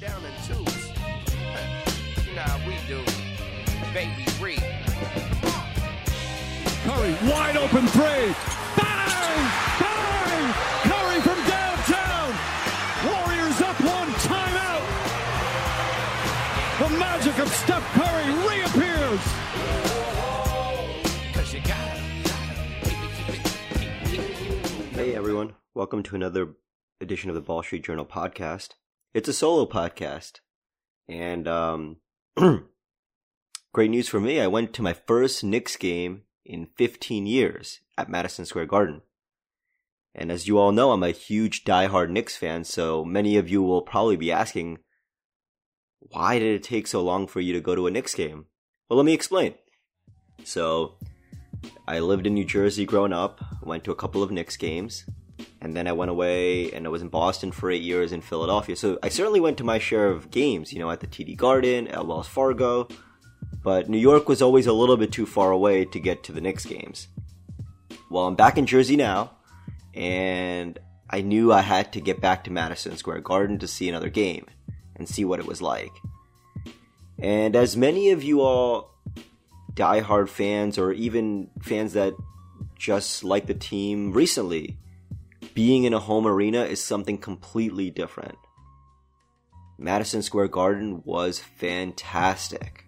going down in twos. you know how we do. Baby Reed. Curry, wide open three. Bang! Bang! Curry from downtown. Warriors up one timeout. The magic of Steph Curry reappears. Hey everyone, welcome to another edition of the Ball Street Journal podcast. It's a solo podcast. And um great news for me. I went to my first Knicks game in 15 years at Madison Square Garden. And as you all know, I'm a huge diehard Knicks fan, so many of you will probably be asking, why did it take so long for you to go to a Knicks game? Well, let me explain. So, I lived in New Jersey growing up, went to a couple of Knicks games, and then I went away and I was in Boston for eight years in Philadelphia. So I certainly went to my share of games, you know, at the TD Garden, at Wells Fargo, but New York was always a little bit too far away to get to the Knicks games. Well, I'm back in Jersey now, and I knew I had to get back to Madison Square Garden to see another game and see what it was like. And as many of you all diehard fans or even fans that just like the team recently, being in a home arena is something completely different. Madison Square Garden was fantastic.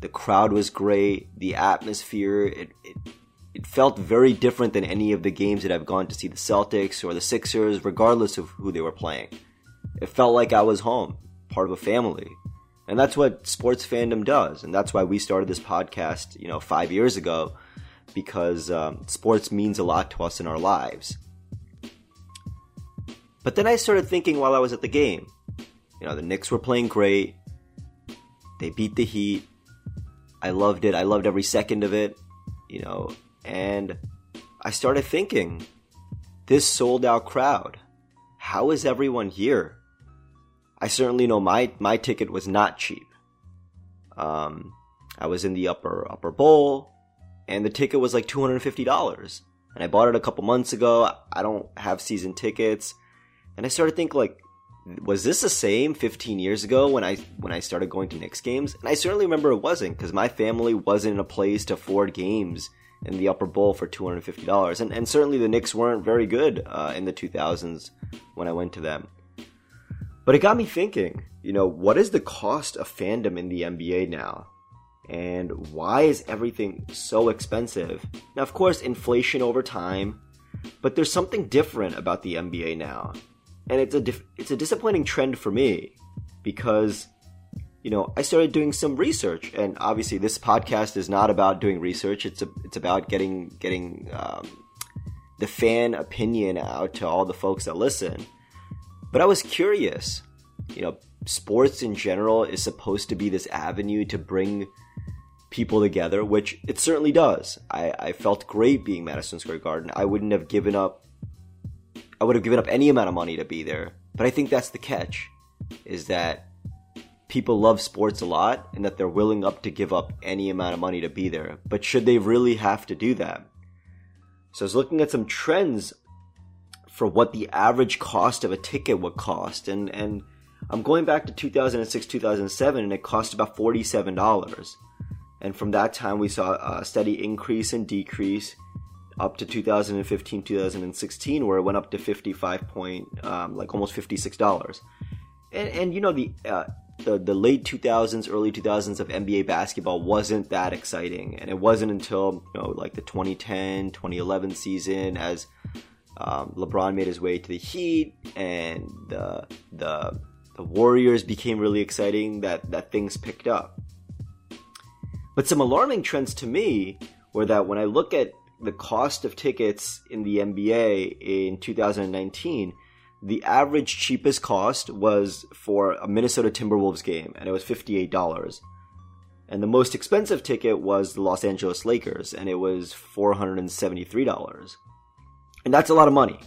The crowd was great, the atmosphere, it, it, it felt very different than any of the games that I've gone to see the Celtics or the Sixers, regardless of who they were playing. It felt like I was home, part of a family. And that's what sports fandom does. And that's why we started this podcast, you know, five years ago, because um, sports means a lot to us in our lives. But then I started thinking while I was at the game, you know, the Knicks were playing great. They beat the Heat. I loved it. I loved every second of it, you know, and I started thinking, this sold out crowd, how is everyone here? I certainly know my my ticket was not cheap. Um, I was in the upper upper bowl, and the ticket was like two hundred and fifty dollars. And I bought it a couple months ago. I don't have season tickets, and I started thinking like, was this the same 15 years ago when I when I started going to Knicks games? And I certainly remember it wasn't because my family wasn't in a place to afford games in the upper bowl for two hundred fifty dollars, and and certainly the Knicks weren't very good uh, in the 2000s when I went to them. But it got me thinking, you know, what is the cost of fandom in the NBA now? And why is everything so expensive? Now, of course, inflation over time, but there's something different about the NBA now. And it's a dif- it's a disappointing trend for me because you know, I started doing some research, and obviously, this podcast is not about doing research. It's a, it's about getting getting um, the fan opinion out to all the folks that listen. But I was curious. You know, sports in general is supposed to be this avenue to bring people together, which it certainly does. I, I felt great being Madison Square Garden. I wouldn't have given up. I would have given up any amount of money to be there. But I think that's the catch, is that people love sports a lot and that they're willing up to give up any amount of money to be there. But should they really have to do that? So I was looking at some trends for what the average cost of a ticket would cost and and I'm going back to 2006 2007 and it cost about $47 and from that time we saw a steady increase and decrease up to 2015 2016 where it went up to 55 point um, like almost $56 and, and you know the uh, the, the late 2000s early 2000s of nba basketball wasn't that exciting and it wasn't until you know like the 2010 2011 season as um, LeBron made his way to the Heat, and the the the Warriors became really exciting. That that things picked up. But some alarming trends to me were that when I look at the cost of tickets in the NBA in 2019, the average cheapest cost was for a Minnesota Timberwolves game, and it was $58. And the most expensive ticket was the Los Angeles Lakers, and it was $473 and that's a lot of money.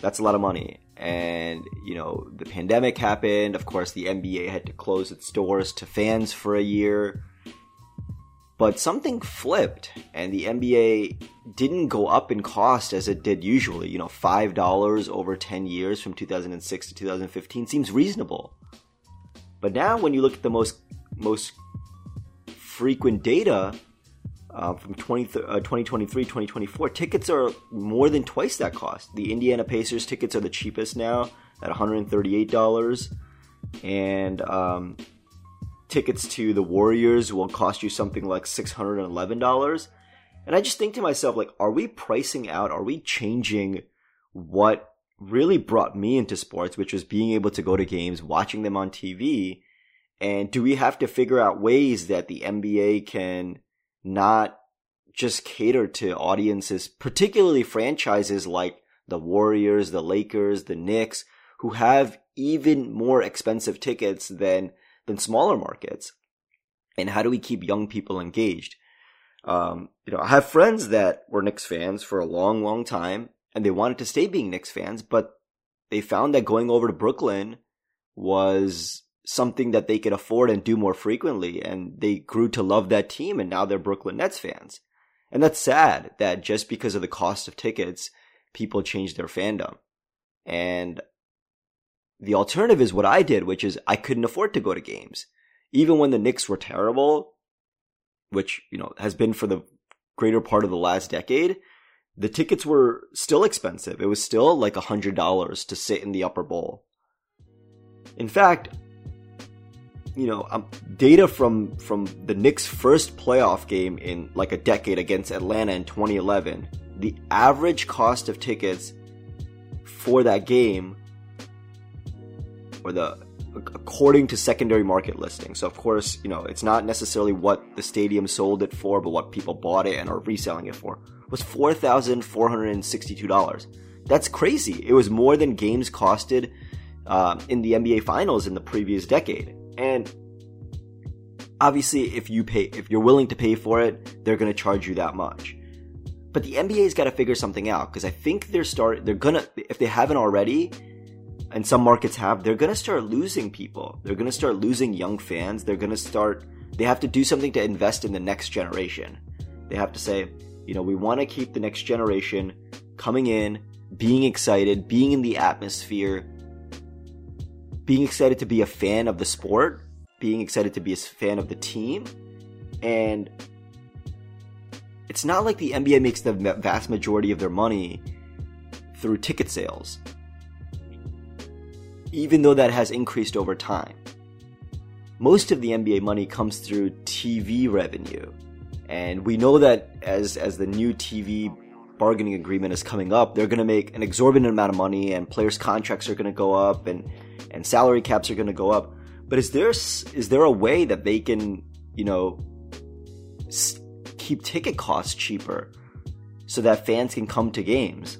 That's a lot of money. And, you know, the pandemic happened. Of course, the NBA had to close its doors to fans for a year. But something flipped, and the NBA didn't go up in cost as it did usually. You know, $5 over 10 years from 2006 to 2015 seems reasonable. But now, when you look at the most most frequent data uh, from 20, uh, 2023, 2024, tickets are more than twice that cost. The Indiana Pacers tickets are the cheapest now at $138, and um, tickets to the Warriors will cost you something like $611. And I just think to myself, like, are we pricing out? Are we changing what really brought me into sports, which was being able to go to games, watching them on TV? And do we have to figure out ways that the NBA can not just cater to audiences, particularly franchises like the Warriors, the Lakers, the Knicks, who have even more expensive tickets than than smaller markets? And how do we keep young people engaged? Um, you know, I have friends that were Knicks fans for a long, long time, and they wanted to stay being Knicks fans, but they found that going over to Brooklyn was something that they could afford and do more frequently, and they grew to love that team, and now they're Brooklyn Nets fans. And that's sad that just because of the cost of tickets, people change their fandom. And the alternative is what I did, which is I couldn't afford to go to games. Even when the Knicks were terrible, which, you know, has been for the greater part of the last decade, the tickets were still expensive. It was still like a hundred dollars to sit in the upper bowl. In fact, you know, um, data from from the Knicks' first playoff game in like a decade against Atlanta in 2011, the average cost of tickets for that game, or the according to secondary market listing. So of course, you know, it's not necessarily what the stadium sold it for, but what people bought it and are reselling it for. Was four thousand four hundred and sixty-two dollars. That's crazy. It was more than games costed uh, in the NBA Finals in the previous decade. And obviously, if you pay, if you're willing to pay for it, they're going to charge you that much. But the NBA's got to figure something out because I think they're start. They're gonna, if they haven't already, and some markets have, they're going to start losing people. They're going to start losing young fans. They're going to start. They have to do something to invest in the next generation. They have to say, you know, we want to keep the next generation coming in, being excited, being in the atmosphere, being excited to be a fan of the sport, being excited to be a fan of the team, and it's not like the NBA makes the vast majority of their money through ticket sales, even though that has increased over time. Most of the NBA money comes through TV revenue, and we know that as as the new TV bargaining agreement is coming up, they're going to make an exorbitant amount of money, and players' contracts are going to go up, and and salary caps are going to go up. But is there is there a way that they can you know keep ticket costs cheaper so that fans can come to games?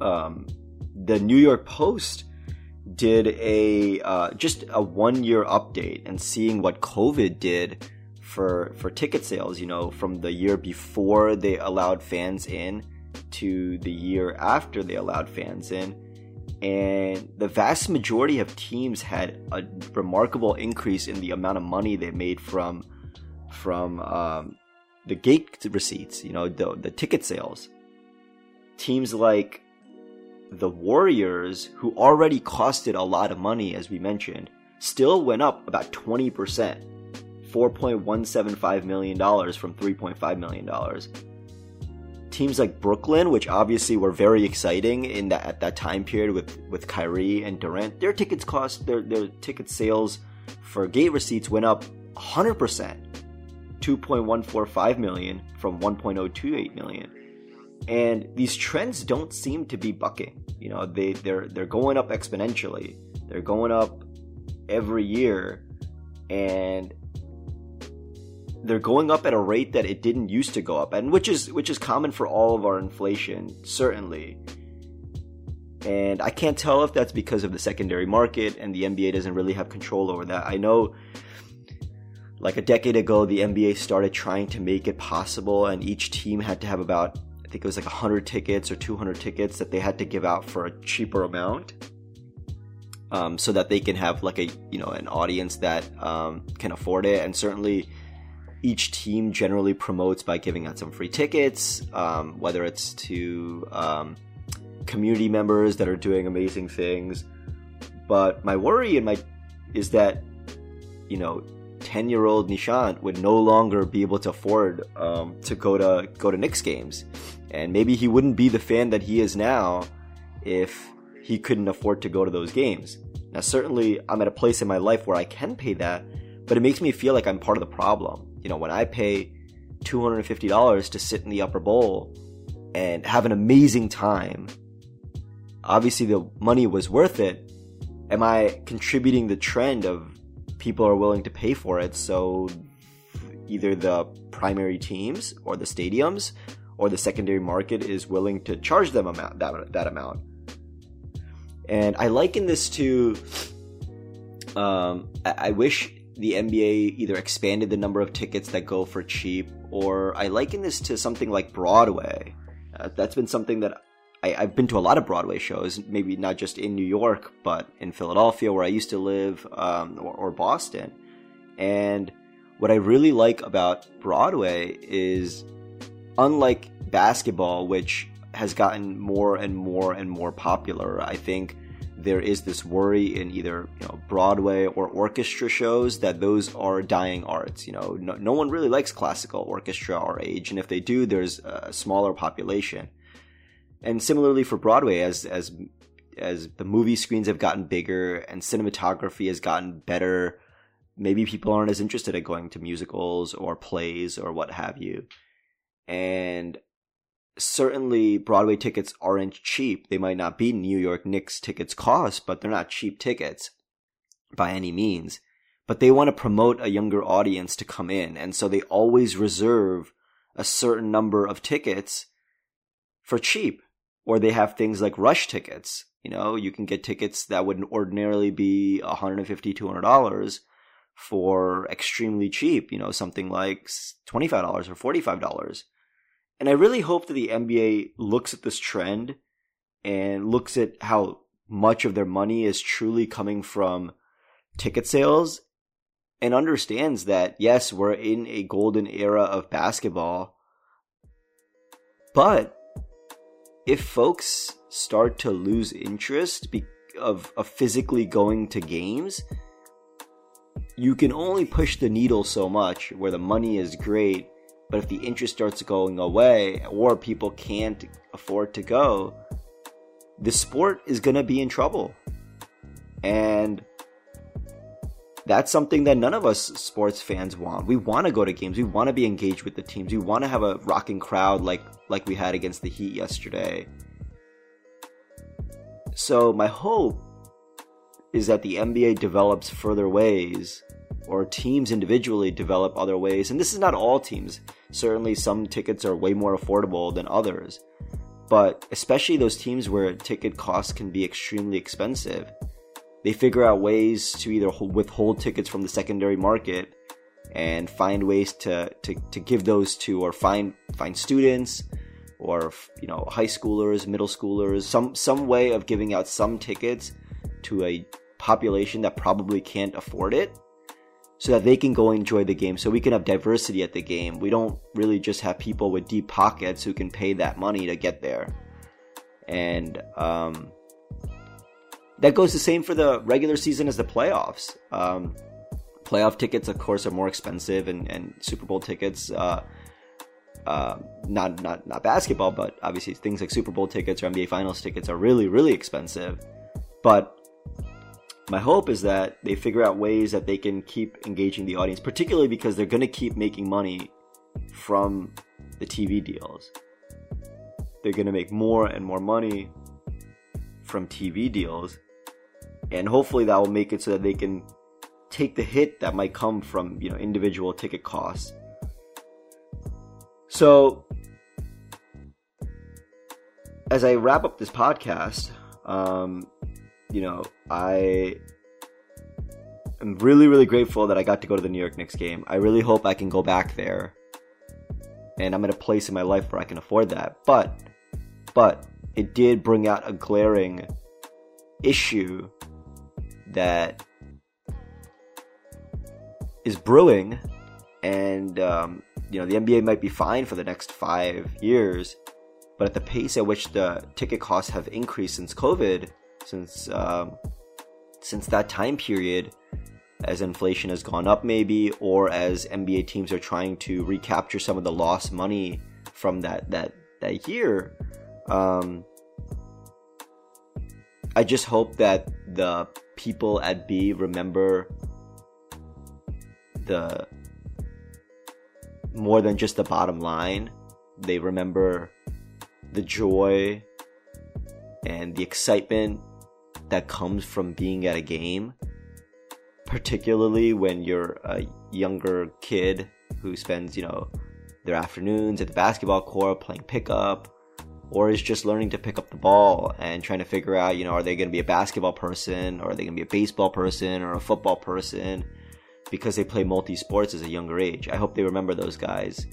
Um, the New York Post did a uh, just a one year update and seeing what COVID did for for ticket sales. You know, from the year before they allowed fans in to the year after they allowed fans in and the vast majority of teams had a remarkable increase in the amount of money they made from from um, the gate receipts, you know, the the ticket sales. Teams like the Warriors, who already costed a lot of money, as we mentioned, still went up about twenty percent, four point one seven five million dollars from three point five million dollars. Teams like Brooklyn, which obviously were very exciting in that at that time period with with Kyrie and Durant, their tickets cost their their ticket sales for gate receipts went up 100 percent, 2.145 million from 1.028 million. And these trends don't seem to be bucking. You know, they they're they're going up exponentially. They're going up every year, and they're going up at a rate that it didn't used to go up and which is which is common for all of our inflation certainly and i can't tell if that's because of the secondary market and the nba doesn't really have control over that i know like a decade ago the nba started trying to make it possible and each team had to have about i think it was like 100 tickets or 200 tickets that they had to give out for a cheaper amount um, so that they can have like a you know an audience that um, can afford it and certainly each team generally promotes by giving out some free tickets, um, whether it's to um, community members that are doing amazing things. But my worry and my is that, you know, 10 year old Nishant would no longer be able to afford um, to go to go to Knicks games. And maybe he wouldn't be the fan that he is now if he couldn't afford to go to those games. Now, certainly, I'm at a place in my life where I can pay that, but it makes me feel like I'm part of the problem. You know, when I pay $250 to sit in the upper bowl and have an amazing time, obviously the money was worth it. Am I contributing the trend of people are willing to pay for it? So either the primary teams or the stadiums or the secondary market is willing to charge them amount that, that amount. And I liken this to um, I, I wish the NBA either expanded the number of tickets that go for cheap, or I liken this to something like Broadway. Uh, that's been something that I, have been to a lot of Broadway shows, maybe not just in New York, but in Philadelphia, where I used to live, um, or, or Boston. And what I really like about Broadway is, unlike basketball, which has gotten more and more and more popular, I think there is this worry in either you know Broadway or orchestra shows that those are dying arts. You know, no, no one really likes classical orchestra our age, and if they do, there's a smaller population. And similarly for Broadway, as as as the movie screens have gotten bigger and cinematography has gotten better, maybe people aren't as interested in going to musicals or plays or what have you. And certainly Broadway tickets aren't cheap. They might not be New York Knicks tickets cost, but they're not cheap tickets by any means. But they want to promote a younger audience to come in, and so they always reserve a certain number of tickets for cheap. Or they have things like rush tickets. You know, you can get tickets that would ordinarily be $150, $200 for extremely cheap, you know, something like $25 or $45 and I really hope that the NBA looks at this trend and looks at how much of their money is truly coming from ticket sales and understands that yes, we're in a golden era of basketball. But if folks start to lose interest of, of physically going to games, you can only push the needle so much where the money is great but if the interest starts going away or people can't afford to go, the sport is going to be in trouble. And that's something that none of us sports fans want. We want to go to games. We want to be engaged with the teams. We want to have a rocking crowd like like we had against the Heat yesterday. So my hope is that the NBA develops further ways or teams individually develop other ways. And this is not all teams. Certainly, some tickets are way more affordable than others. But especially those teams where ticket costs can be extremely expensive, they figure out ways to either withhold tickets from the secondary market and find ways to, to, to give those to or find find students or you know high schoolers, middle schoolers, some some way of giving out some tickets to a population that probably can't afford it so that they can go enjoy the game so we can have diversity at the game. We don't really just have people with deep pockets who can pay that money to get there. And um, that goes the same for the regular season as the playoffs um, playoff tickets of course are more expensive and, and super bowl tickets uh, uh, not not not basketball but obviously things like super bowl tickets or nba finals tickets are really really expensive but my hope is that they figure out ways that they can keep engaging the audience, particularly because they're going to keep making money from the TV deals. They're going to make more and more money from TV deals. And hopefully that will make it so that they can take the hit that might come from, you know, individual ticket costs. So as I wrap up this podcast, um, you know, I am really, really grateful that I got to go to the New York Knicks game. I really hope I can go back there. And I'm in a place in my life where I can afford that. But, but, it did bring out a glaring issue that is brewing. And, um, you know, the NBA might be fine for the next five years. But at the pace at which the ticket costs have increased since COVID, since um, since that time period, as inflation has gone up, maybe, or as NBA teams are trying to recapture some of the lost money from that that that year. Um, I just hope that the people at B remember the more than just the bottom line. They remember the joy and the excitement that comes from being at a game, particularly when you're a younger kid who spends, you know, their afternoons at the basketball court playing pickup or is just learning to pick up the ball and trying to figure out, you know, are they going to be a basketball person or are they going to be a baseball person or a football person because they play multi sports as a younger age. I hope they remember those guys.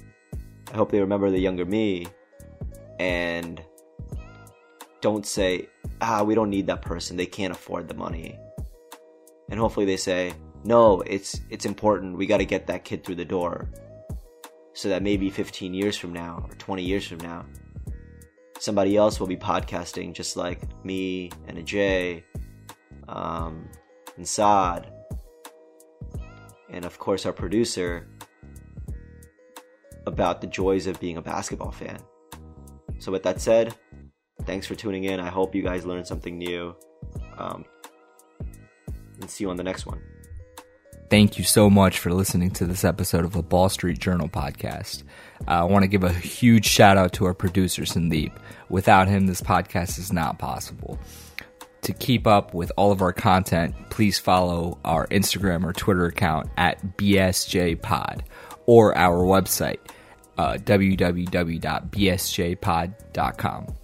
I hope they remember the younger me and don't say, ah, we don't need that person. They can't afford the money. And hopefully they say, no, it's it's important. We got to get that kid through the door. So that maybe 15 years from now or 20 years from now, somebody else will be podcasting just like me and Ajay um, and Saad and of course our producer about the joys of being a basketball fan. So with that said, thanks for tuning in. I hope you guys learned something new. Um, and see you on the next one. Thank you so much for listening to this episode of the Ball Street Journal podcast. Uh, I want to give a huge shout out to our producer, Sandeep. Without him, this podcast is not possible. To keep up with all of our content, please follow our Instagram or Twitter account at BSJPod or our website, uh, www.bsjpod.com.